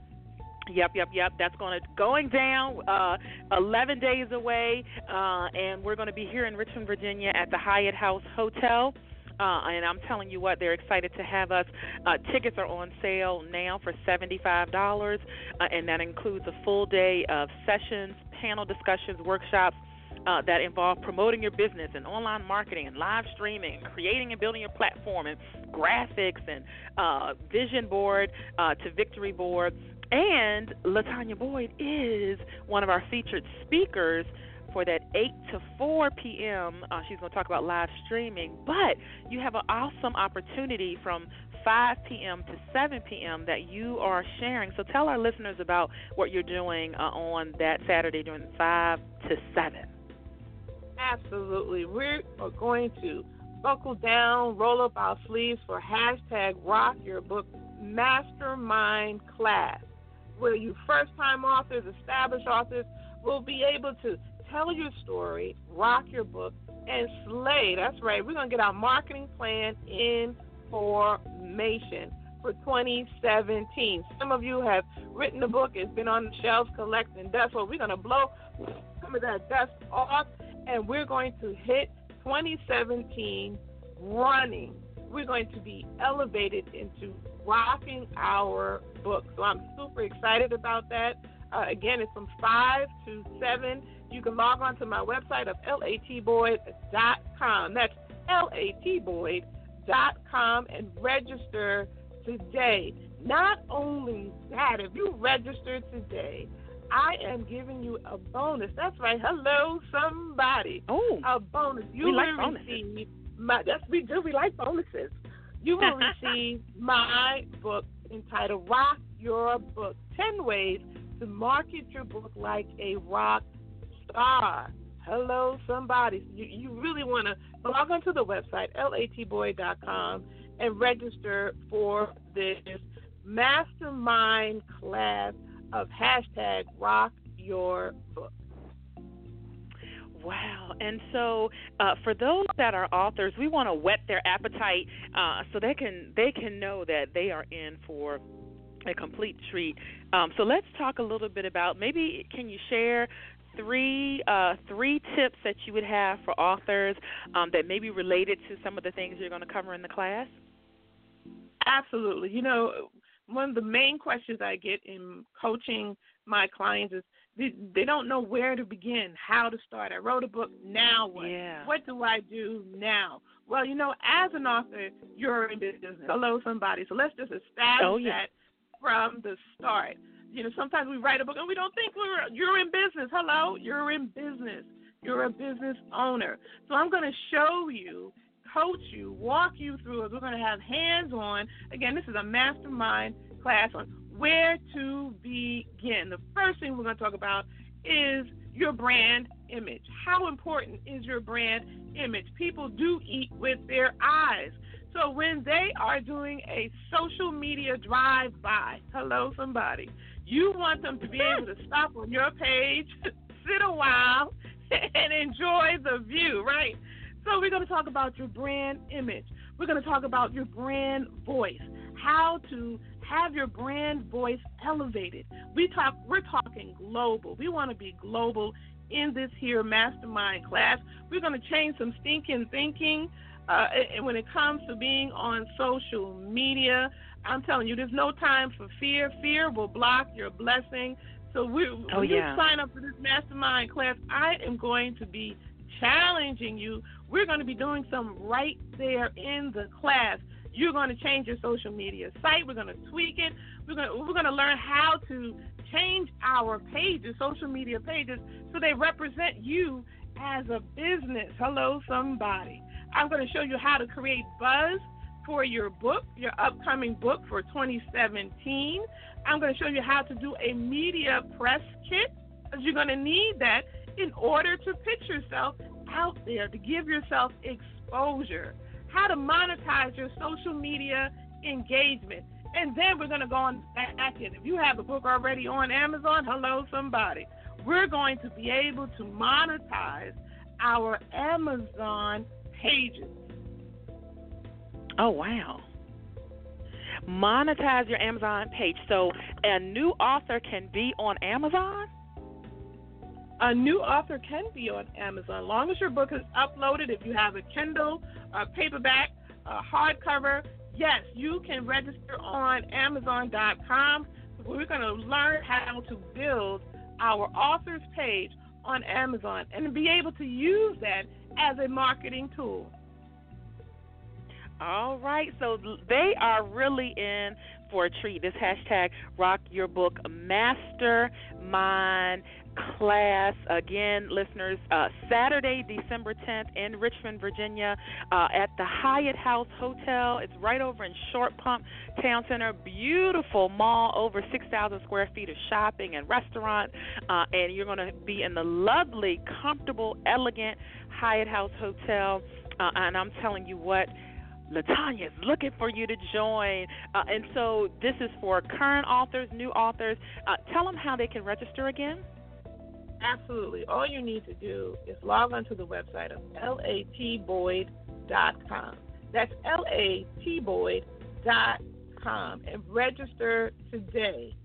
Yep, yep, yep. That's going to going down uh, 11 days away, uh, and we're going to be here in Richmond, Virginia, at the Hyatt House Hotel. Uh, and I'm telling you what, they're excited to have us. Uh, tickets are on sale now for $75, uh, and that includes a full day of sessions, panel discussions, workshops. Uh, that involve promoting your business and online marketing and live streaming and creating and building your platform and graphics and uh, vision board uh, to victory board and LaTanyah Boyd is one of our featured speakers for that 8 to 4 p.m. Uh, she's going to talk about live streaming, but you have an awesome opportunity from 5 p.m. to 7 p.m. that you are sharing. So tell our listeners about what you're doing uh, on that Saturday during 5 to 7. Absolutely. We're going to buckle down, roll up our sleeves for hashtag Rock Your Book Mastermind Class where you first time authors, established authors will be able to tell your story, rock your book, and slay. That's right. We're going to get our marketing plan in formation for 2017. Some of you have written the book, it's been on the shelves collecting dust. Well, we're going to blow some of that dust off, and we're going to hit 2017 running. We're going to be elevated into rocking our book. So I'm super excited about that. Uh, again, it's from 5 to 7. You can log on to my website of latboyd.com. That's latboyd.com and register today. Not only that, if you register today, I am giving you a bonus. That's right. Hello, somebody. Oh, a bonus. You we will like receive my. That's we do. We like bonuses. You will receive my book entitled Rock Your Book 10 Ways to Market Your Book Like a Rock Star. Hello, somebody. You, you really want to log onto the website, latboyd.com, and register for this mastermind class of hashtag Rock Your Book. Wow. And so uh, for those that are authors, we want to whet their appetite uh, so they can they can know that they are in for a complete treat. Um, so let's talk a little bit about maybe can you share three uh, three tips that you would have for authors um, that may be related to some of the things you're going to cover in the class? Absolutely. You know, one of the main questions I get in coaching my clients is they, they don't know where to begin, how to start. I wrote a book, now what? Yeah. What do I do now? Well, you know, as an author, you're in business. Hello, somebody. So let's just establish oh, yeah. that from the start. You know, sometimes we write a book and we don't think we're you're in business. Hello, you're in business. You're a business owner. So I'm going to show you, coach you, walk you through it. We're going to have hands-on. Again, this is a mastermind class on where to begin. The first thing we're going to talk about is your brand image. How important is your brand image? People do eat with their eyes. So when they are doing a social media drive by, hello, somebody, you want them to be able to stop on your page, sit a while, and enjoy the view, right? So we're going to talk about your brand image. We're going to talk about your brand voice, how to have your brand voice elevated. We talk we're talking global. We want to be global in this here mastermind class. We're going to change some stinking thinking uh, and when it comes to being on social media. I'm telling you, there's no time for fear. Fear will block your blessing. So we, oh, when yeah. you sign up for this mastermind class, I am going to be challenging you. We're going to be doing some right there in the class. You're going to change your social media site. We're going to tweak it. We're going to, we're going to learn how to change our pages, social media pages, so they represent you as a business. Hello, somebody. I'm going to show you how to create buzz for your book, your upcoming book for 2017. I'm going to show you how to do a media press kit because you're going to need that in order to pitch yourself out there, to give yourself exposure, how to monetize your social media engagement. And then we're going to go on back end. If you have a book already on Amazon, hello, somebody. We're going to be able to monetize our Amazon pages. Oh, wow. Monetize your Amazon page. So a new author can be on Amazon? A new author can be on Amazon. Long as your book is uploaded, if you have a Kindle, a paperback, a hardcover, yes, you can register on Amazon.com. We're going to learn how to build our author's page on Amazon and be able to use that as a marketing tool. All right, so they are really in for a treat. This hashtag Rock Your Book Mastermind class again, listeners. Uh, Saturday, December 10th in Richmond, Virginia, uh, at the Hyatt House Hotel. It's right over in Short Pump Town Center. Beautiful mall, over 6,000 square feet of shopping and restaurant, uh, and you're going to be in the lovely, comfortable, elegant Hyatt House Hotel. Uh, and I'm telling you what LaTanyah is looking for you to join. Uh, and so this is for current authors, new authors. Uh, tell them how they can register again. Absolutely. All you need to do is log onto the website of latboyd.com. That's latboyd.com and register today.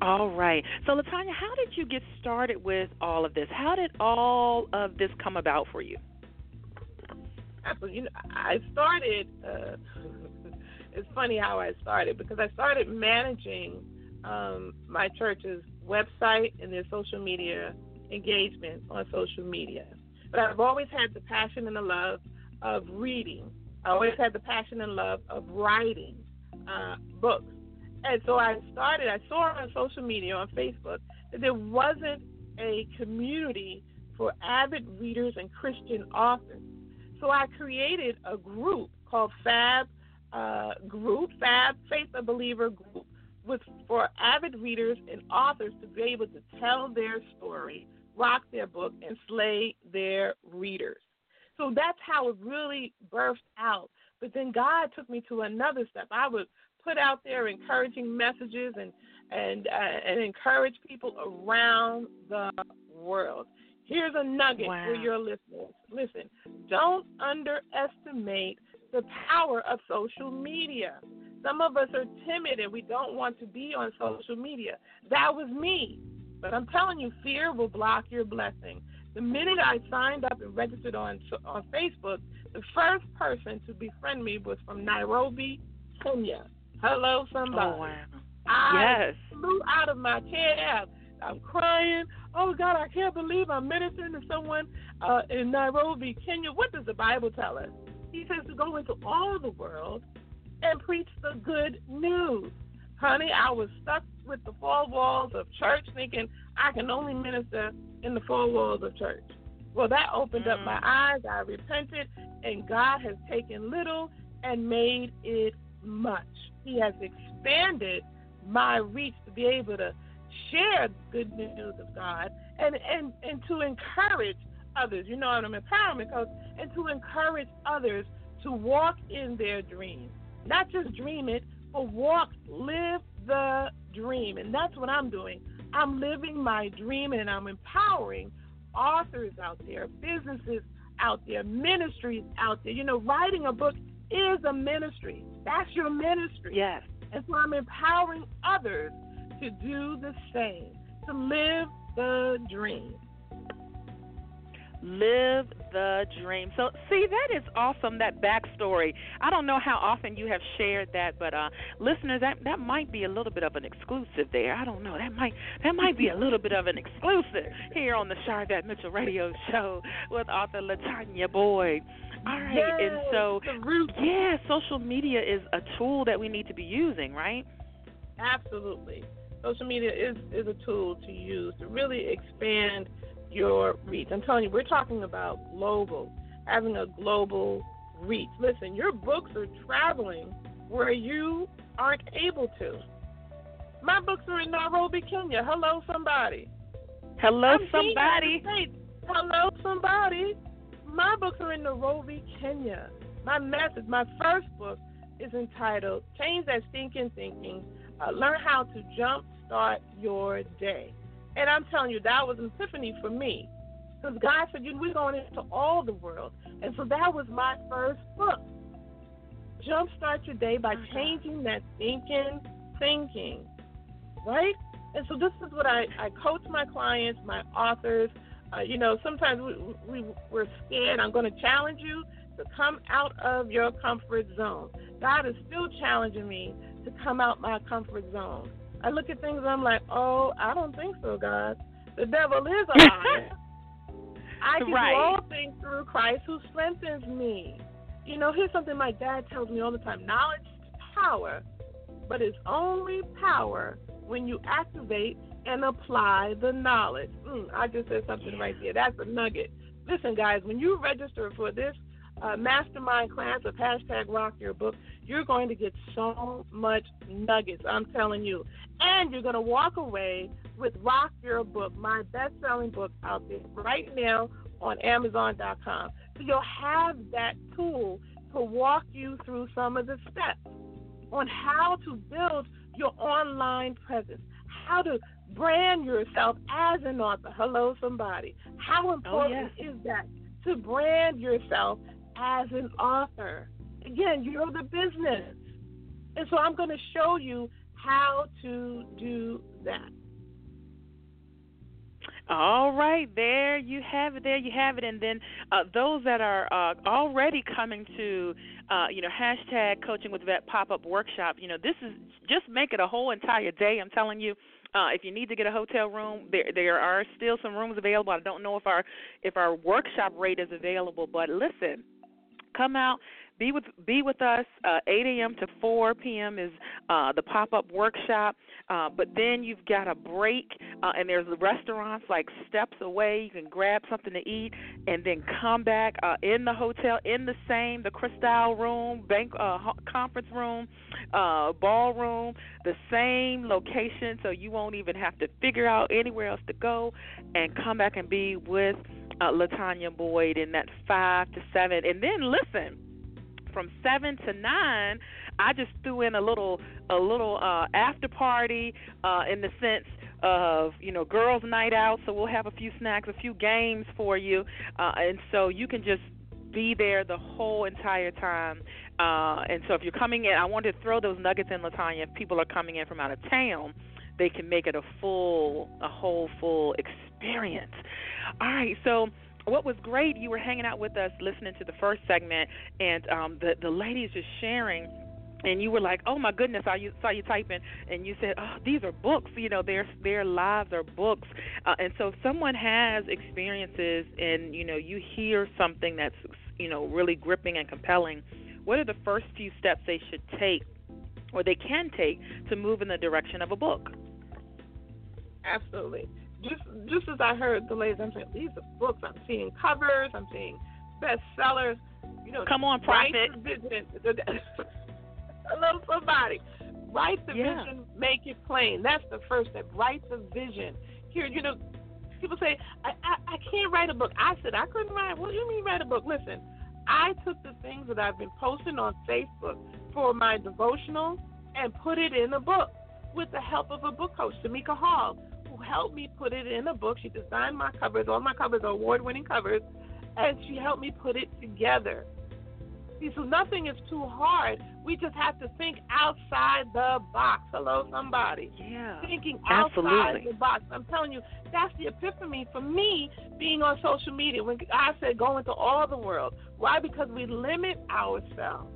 All right. So, LaTanyah, how did you get started with all of this? How did all of this come about for you? You know, I started. Uh, it's funny how I started because I started managing um, my church's website and their social media engagement on social media. But I've always had the passion and the love of reading. I always had the passion and love of writing uh, books. And so I started, I saw on social media, on Facebook, that there wasn't a community for avid readers and Christian authors. So I created a group called Fab uh, Group, Fab Faith of Believer Group, with for avid readers and authors to be able to tell their story, rock their book, and slay their readers. So that's how it really burst out. But then God took me to another step. I would put out there encouraging messages and and uh, and encourage people around the world. Here's a nugget wow. for your listeners. Listen, don't underestimate the power of social media. Some of us are timid and we don't want to be on social media. That was me. But I'm telling you, fear will block your blessing. The minute I signed up and registered on on Facebook, the first person to befriend me was from Nairobi, Kenya. Hello, somebody. Oh, wow. I yes. flew out of my cab. I'm crying. Oh God, I can't believe I'm ministering to someone uh, in Nairobi, Kenya. What does the Bible tell us? He says to go into all the world and preach the good news. Honey, I was stuck with the four walls of church thinking I can only minister in the four walls of church. Well, that opened mm. up my eyes. I repented, and God has taken little and made it much. He has expanded my reach to be able to share the good news of God and, and, and to encourage others. You know, I'm an empowerment coach, and to encourage others to walk in their dreams. Not just dream it, but walk, live the dream. And that's what I'm doing. I'm living my dream and I'm empowering authors out there, businesses out there, ministries out there. You know, writing a book is a ministry. That's your ministry. Yes. And so I'm empowering others to do the same, to live the dream live the dream. So, see, that is awesome. That backstory. I don't know how often you have shared that, but uh, listeners, that that might be a little bit of an exclusive there. I don't know. That might that might be a little bit of an exclusive here on the Sharvette Mitchell Radio Show with author LaTanyah Boyd. All right, yes, and so yeah, social media is a tool that we need to be using, right? Absolutely. Social media is is a tool to use to really expand your reach. I'm telling you, we're talking about global, having a global reach. Listen, your books are traveling where you aren't able to. My books are in Nairobi, Kenya. Hello, somebody. Hello, I'm somebody. Hello, somebody. My books are in Nairobi, Kenya. My message, my first book, is entitled Change That Stinking Thinking. Uh, learn how to jump start your day. And I'm telling you, that was an epiphany for me. Because God said, you, we're going into all the world. And so that was my first book. Jumpstart your day by changing that thinking, thinking. Right? And so this is what I, I coach my clients, my authors. Uh, you know, sometimes we, we, we're scared. I'm going to challenge you to come out of your comfort zone. God is still challenging me to come out my comfort zone. I look at things and I'm like, oh, I don't think so, God. The devil is a liar. I can right. do all things through Christ who strengthens me. You know, here's something my dad tells me all the time knowledge is power, but it's only power when you activate and apply the knowledge. Mm, I just said something right there. That's a nugget. Listen, guys, when you register for this uh, mastermind class of hashtag rock your book, you're going to get so much nuggets. I'm telling you. And you're going to walk away with Rock Your Book, my best selling book out there right now on Amazon.com. So you'll have that tool to walk you through some of the steps on how to build your online presence, how to brand yourself as an author. Hello, somebody. How important oh, yes. is that to brand yourself as an author? Again, you're the business. And so I'm going to show you how to do that. All right, there you have it. There you have it. And then uh, those that are uh, already coming to, uh, you know, hashtag Coaching with Vet pop up workshop. You know, this is just make it a whole entire day. I'm telling you. Uh, if you need to get a hotel room, there there are still some rooms available. I don't know if our if our workshop rate is available, but listen, come out be with be with us. Uh, 8 a.m. to 4 p.m. is uh, the pop up workshop. Uh, but then you've got a break, uh, and there's restaurants like steps away. You can grab something to eat, and then come back uh, in the hotel in the same the Crystal room, bank uh, conference room, ballroom, the same location. So you won't even have to figure out anywhere else to go, and come back and be with uh, LaTanyah Boyd in that five to seven. And then listen from seven to nine, I just threw in a little a little uh, after party uh, in the sense of you know girls' night out. So we'll have a few snacks, a few games for you, uh, and so you can just be there the whole entire time. Uh, and so if you're coming in, I wanted to throw those nuggets in, LaTanyah. If people are coming in from out of town, they can make it a full, a whole full experience. All right, so what was great, you were hanging out with us, listening to the first segment, and um, the the ladies just sharing and you were like, "Oh my goodness!" I saw you typing, and you said, "Oh, these are books. You know, their their lives are books." Uh, and so, if someone has experiences, and you know, you hear something that's you know really gripping and compelling, what are the first few steps they should take, or they can take, to move in the direction of a book? Absolutely. Just just as I heard the ladies, I'm saying these are books. I'm seeing covers. I'm seeing bestsellers. You know, come on, prophet. Hello, somebody. Write the yeah. vision, make it plain. That's the first step. Write the vision. Here, you know, people say, I, I, I can't write a book. I said, I couldn't write. What do you mean write a book? Listen, I took the things that I've been posting on Facebook for my devotional and put it in a book with the help of a book coach, Tamika Hall, helped me put it in a book. She designed my covers. All my covers are award winning covers. And she helped me put it together. See, so nothing is too hard. We just have to think outside the box. Hello, somebody. Yeah. Thinking absolutely. outside the box. I'm telling you, that's the epiphany for me being on social media. When I said go into all the world. Why? Because we limit ourselves.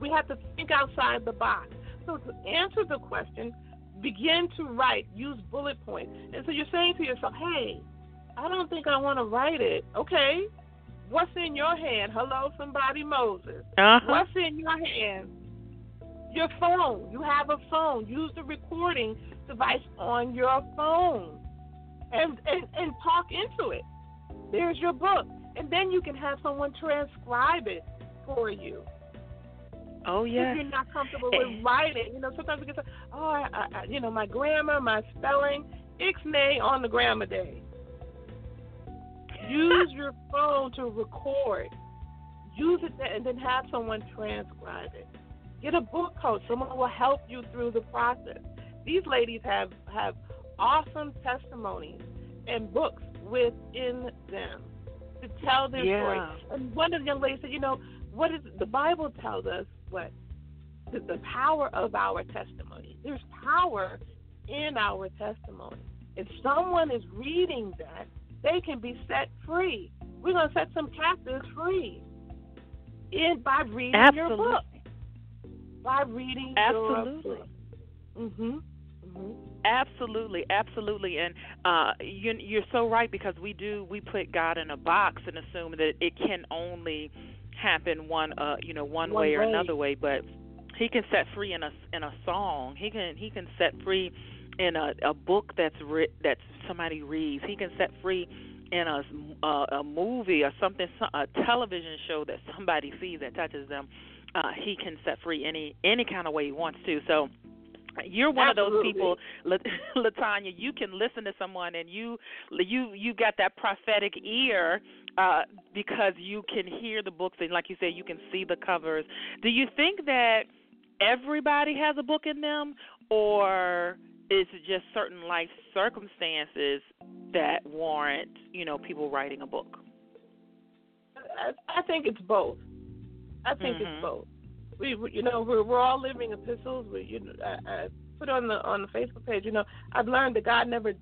We have to think outside the box. So to answer the question, begin to write. Use bullet points. And so you're saying to yourself, hey, I don't think I want to write it. Okay, What's in your hand? Hello, somebody, Moses. Uh-huh. What's in your hand? Your phone. You have a phone. Use the recording device on your phone and, and, and talk into it. There's your book. And then you can have someone transcribe it for you. Oh yeah. If you're not comfortable with eh. writing, you know, sometimes we get, oh, I, I, you know, my grammar, my spelling, ixnay on the grammar day. Use your phone to record. Use it and then have someone transcribe it. Get a book coach. Someone will help you through the process. These ladies have have awesome testimonies and books within them to tell their yeah. story. And one of the young ladies said, you know, what is the Bible tells us what the, the power of our testimony. There's power in our testimony. If someone is reading that, they can be set free. We're going to set some captives free in by reading Absolutely. your book. By reading Absolutely. your book. Mhm. Mhm. Absolutely, absolutely, and uh, you, you're so right because we do we put God in a box and assume that it can only happen one uh you know one, one way or way. another way, but He can set free in a in a song. He can he can set free in a, a book that's writ, that somebody reads. He can set free in a uh, a movie or something, a television show that somebody sees that touches them. Uh, he can set free any any kind of way he wants to. So you're one Absolutely. of those people, LaTanyah. You can listen to someone, and you you you got that prophetic ear uh, because you can hear the books, and like you said, you can see the covers. Do you think that everybody has a book in them, or is it just certain life circumstances that warrant, you know, people writing a book? I, I think it's both. I think mm-hmm. it's both. We, we, you know, we're we're all living epistles. We, you know, I, I put on the on the Facebook page. You know, I've learned that God never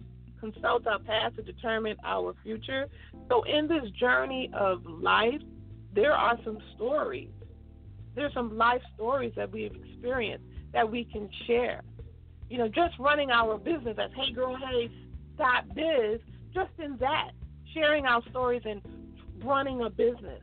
consults our past to determine our future. So in this journey of life, there are some stories. There's some life stories that we've experienced that we can share you know, just running our business as Hey Girl Hey dot biz, just in that, sharing our stories and running a business.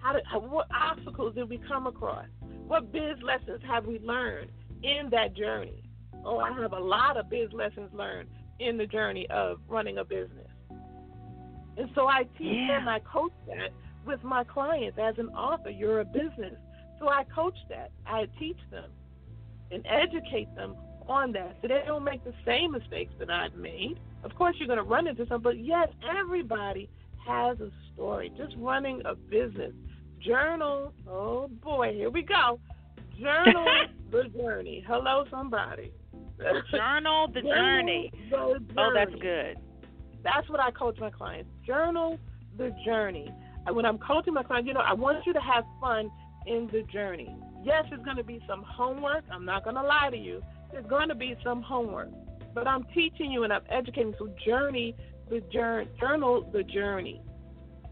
How did, what obstacles did we come across? What biz lessons have we learned in that journey? Oh, I have a lot of biz lessons learned in the journey of running a business. And so I teach yeah. them, I coach that with my clients as an author. You're a business. So I coach that. I teach them and educate them on that so they don't make the same mistakes that I've made. Of course, you're going to run into some, but yes, everybody has a story. Just running a business. Journal, oh boy, here we go. Journal the journey. Hello, somebody. Journal the journey. The journey. Oh, that's good. That's what I coach my clients. Journal the journey. When I'm coaching my clients, you know, I want you to have fun in the journey. Yes, there's going to be some homework. I'm not going to lie to you. There's going to be some homework. But I'm teaching you and I'm educating. So journey the journey, journal the journey.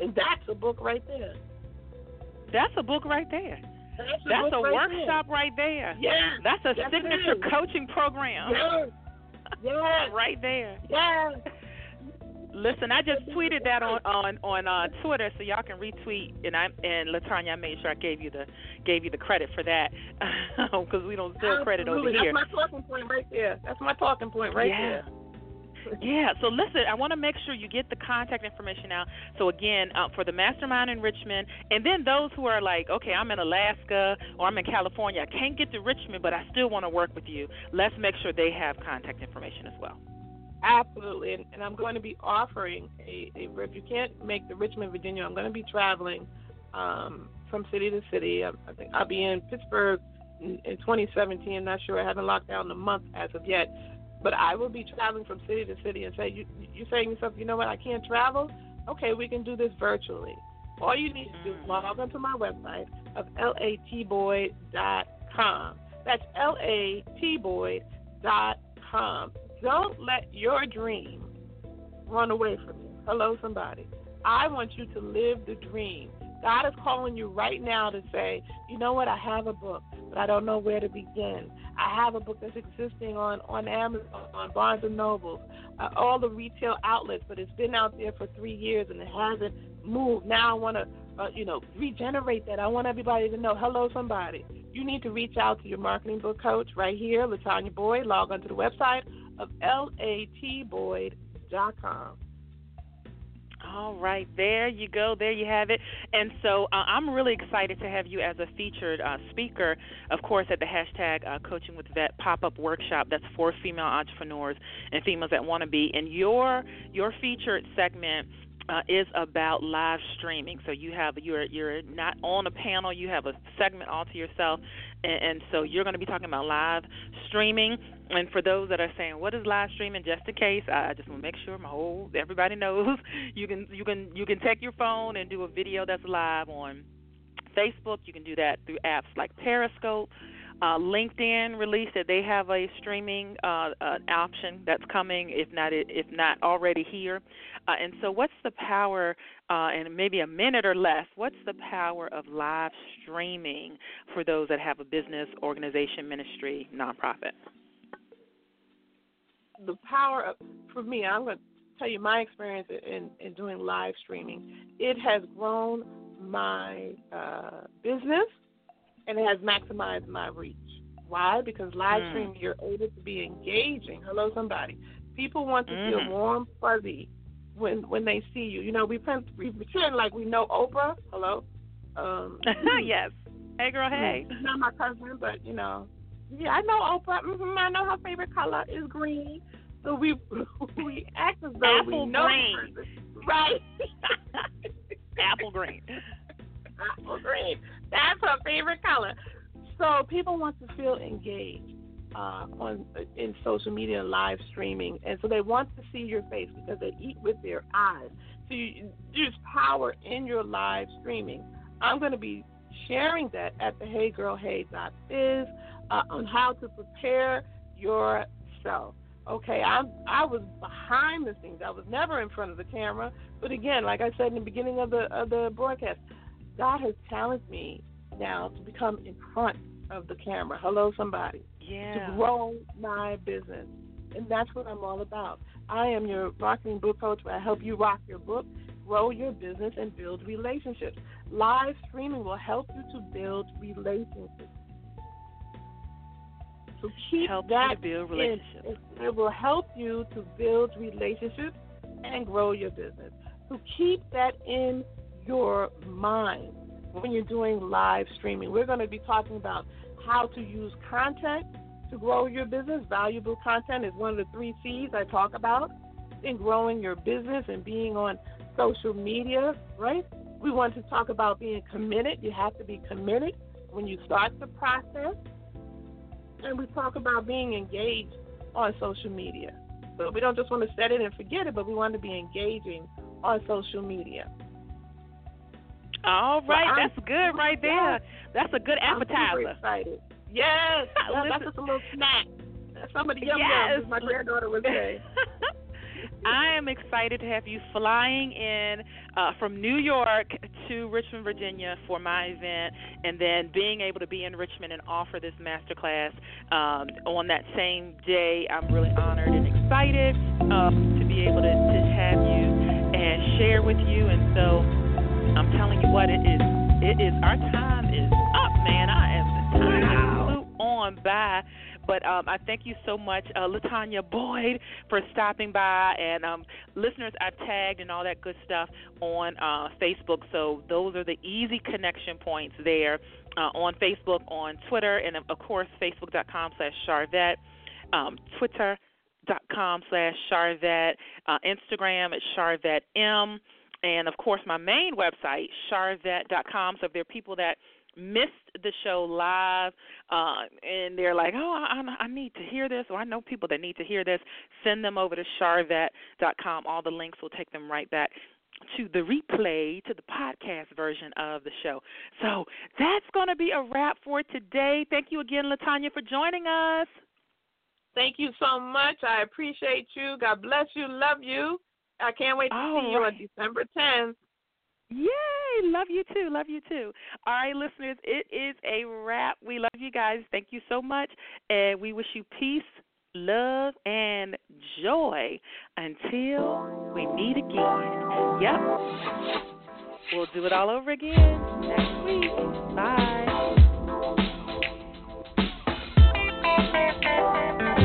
And that's a book right there. That's a book right there. That's a, That's a right workshop right there. There. Yeah. That's a Yes, signature coaching program. Yes. Yes. right there. Yes. Listen, I just tweeted that on on on uh, Twitter, so y'all can retweet. And I and LaTanyah, I made sure I gave you the gave you the credit for that because we don't steal credit over here. That's my talking point right there. That's my talking point right Yeah. there. Yeah, so listen, I want to make sure you get the contact information out. So again, uh, for the mastermind in Richmond, and then those who are like, okay, I'm in Alaska or I'm in California, I can't get to Richmond, but I still want to work with you. Let's make sure they have contact information as well. Absolutely, and, and I'm going to be offering a, a. If you can't make the Richmond, Virginia, I'm going to be traveling um, from city to city. I, I think I'll be in Pittsburgh in, in 2017. Not sure. I haven't locked down the month as of yet, but I will be traveling from city to city and say, you, you're saying to yourself, you know what? I can't travel. Okay, we can do this virtually. All you need to do is mm. log onto my website of latboyd.com. That's latboyd.com. Don't let your dream run away from you. Hello, somebody. I want you to live the dream. God is calling you right now to say, you know what, I have a book, I don't know where to begin. I have a book that's existing on, on Amazon, on Barnes and Noble, uh, all the retail outlets, but it's been out there for three years and it hasn't moved. Now I want to, uh, you know, regenerate that. I want everybody to know, hello, somebody. You need to reach out to your marketing book coach right here, LaTanyah Boyd. Log onto the website of latboyd.com. All right, there you go. There you have it. And so uh, I'm really excited to have you as a featured uh, speaker, of course, at the hashtag uh, Coaching with Vet pop up workshop. That's for female entrepreneurs and females that want to be. And your your featured segment. Uh, is about live streaming. So you have you're you're not on a panel. You have a segment all to yourself, and, and so you're going to be talking about live streaming. And for those that are saying, "What is live streaming?" Just in case, I just want to make sure my whole everybody knows. You can you can you can take your phone and do a video that's live on Facebook. You can do that through apps like Periscope. Uh, LinkedIn released that they have a streaming uh, uh, option that's coming, if not if not already here. Uh, and so, what's the power? Uh, in maybe a minute or less, what's the power of live streaming for those that have a business, organization, ministry, nonprofit? the power of for me i'm going to tell you my experience in in doing live streaming it has grown my uh business and it has maximized my reach why because live Mm. streaming you're able to be engaging hello somebody people want to Mm. feel warm fuzzy when when they see you you know we pretend, we pretend like we know oprah hello um yes. Hey, girl. Hey. She's not my cousin, but you know, yeah, I know Oprah. hmm I know her favorite color is green. So we we act as though Apple we know green. right? Apple green. Apple green. That's her favorite color. So people want to feel engaged uh, on in social media live streaming, and so they want to see your face because they eat with their eyes. So you, there's power in your live streaming. I'm going to be sharing that at the heygirlhey.biz uh, on how to prepare yourself. Okay, I'm I was behind the scenes. I was never in front of the camera. But again, like I said in the beginning of the of the broadcast, God has challenged me now to become in front of the camera. Hello, somebody. Yeah. To grow my business, and that's what I'm all about. I am your marketing book coach where I help you rock your book, grow your business, and build relationships. Live streaming will help you to build relationships. So keep Help you that to build relationships. It, it will help you to build relationships and grow your business. So keep that in your mind when you're doing live streaming. We're going to be talking about how to use content to grow your business. Valuable content is one of the three C's I talk about in growing your business and being on social media, right? We want to talk about being committed. You have to be committed when you start the process, and we talk about being engaged on social media. So we don't just want to set it and forget it, but we want to be engaging on social media. All right, that's good right there. Yes, that's a good appetizer. I'm super excited. Yes, that's just a little snack. Some of the yum yes. as my granddaughter would say. I am excited to have you flying in uh, from New York to Richmond, Virginia for my event, and then being able to be in Richmond and offer this masterclass um, on that same day. I'm really honored and excited um, to be able to, to have you and share with you. And so I'm telling you what, it is. It is our time is up, man. I am the time flew on by. But um, I thank you so much, uh, LaTanyah Boyd, for stopping by. And um, listeners, I've tagged and all that good stuff on uh, Facebook. So those are the easy connection points there uh, on Facebook, on Twitter, and of course, facebook.com slash Sharvette, um, Twitter.com slash Sharvette, uh, Instagram at Sharvette M. And of course, my main website, Sharvette.com. So if there are people that missed the show live uh, and they're like, oh, I, I need to hear this, or I know people that need to hear this, send them over to sharvette.com. All the links will take them right back to the replay, to the podcast version of the show. So that's going to be a wrap for today. Thank you again, LaTanyah, for joining us. Thank you so much. I appreciate you. God bless you. Love you. I can't wait to All see right. you on December 10th. Yay! Love you too. Love you too. All right, listeners, it is a wrap. We love you guys. Thank you so much. And we wish you peace, love, and joy until we meet again. Yep. We'll do it all over again next week. Bye.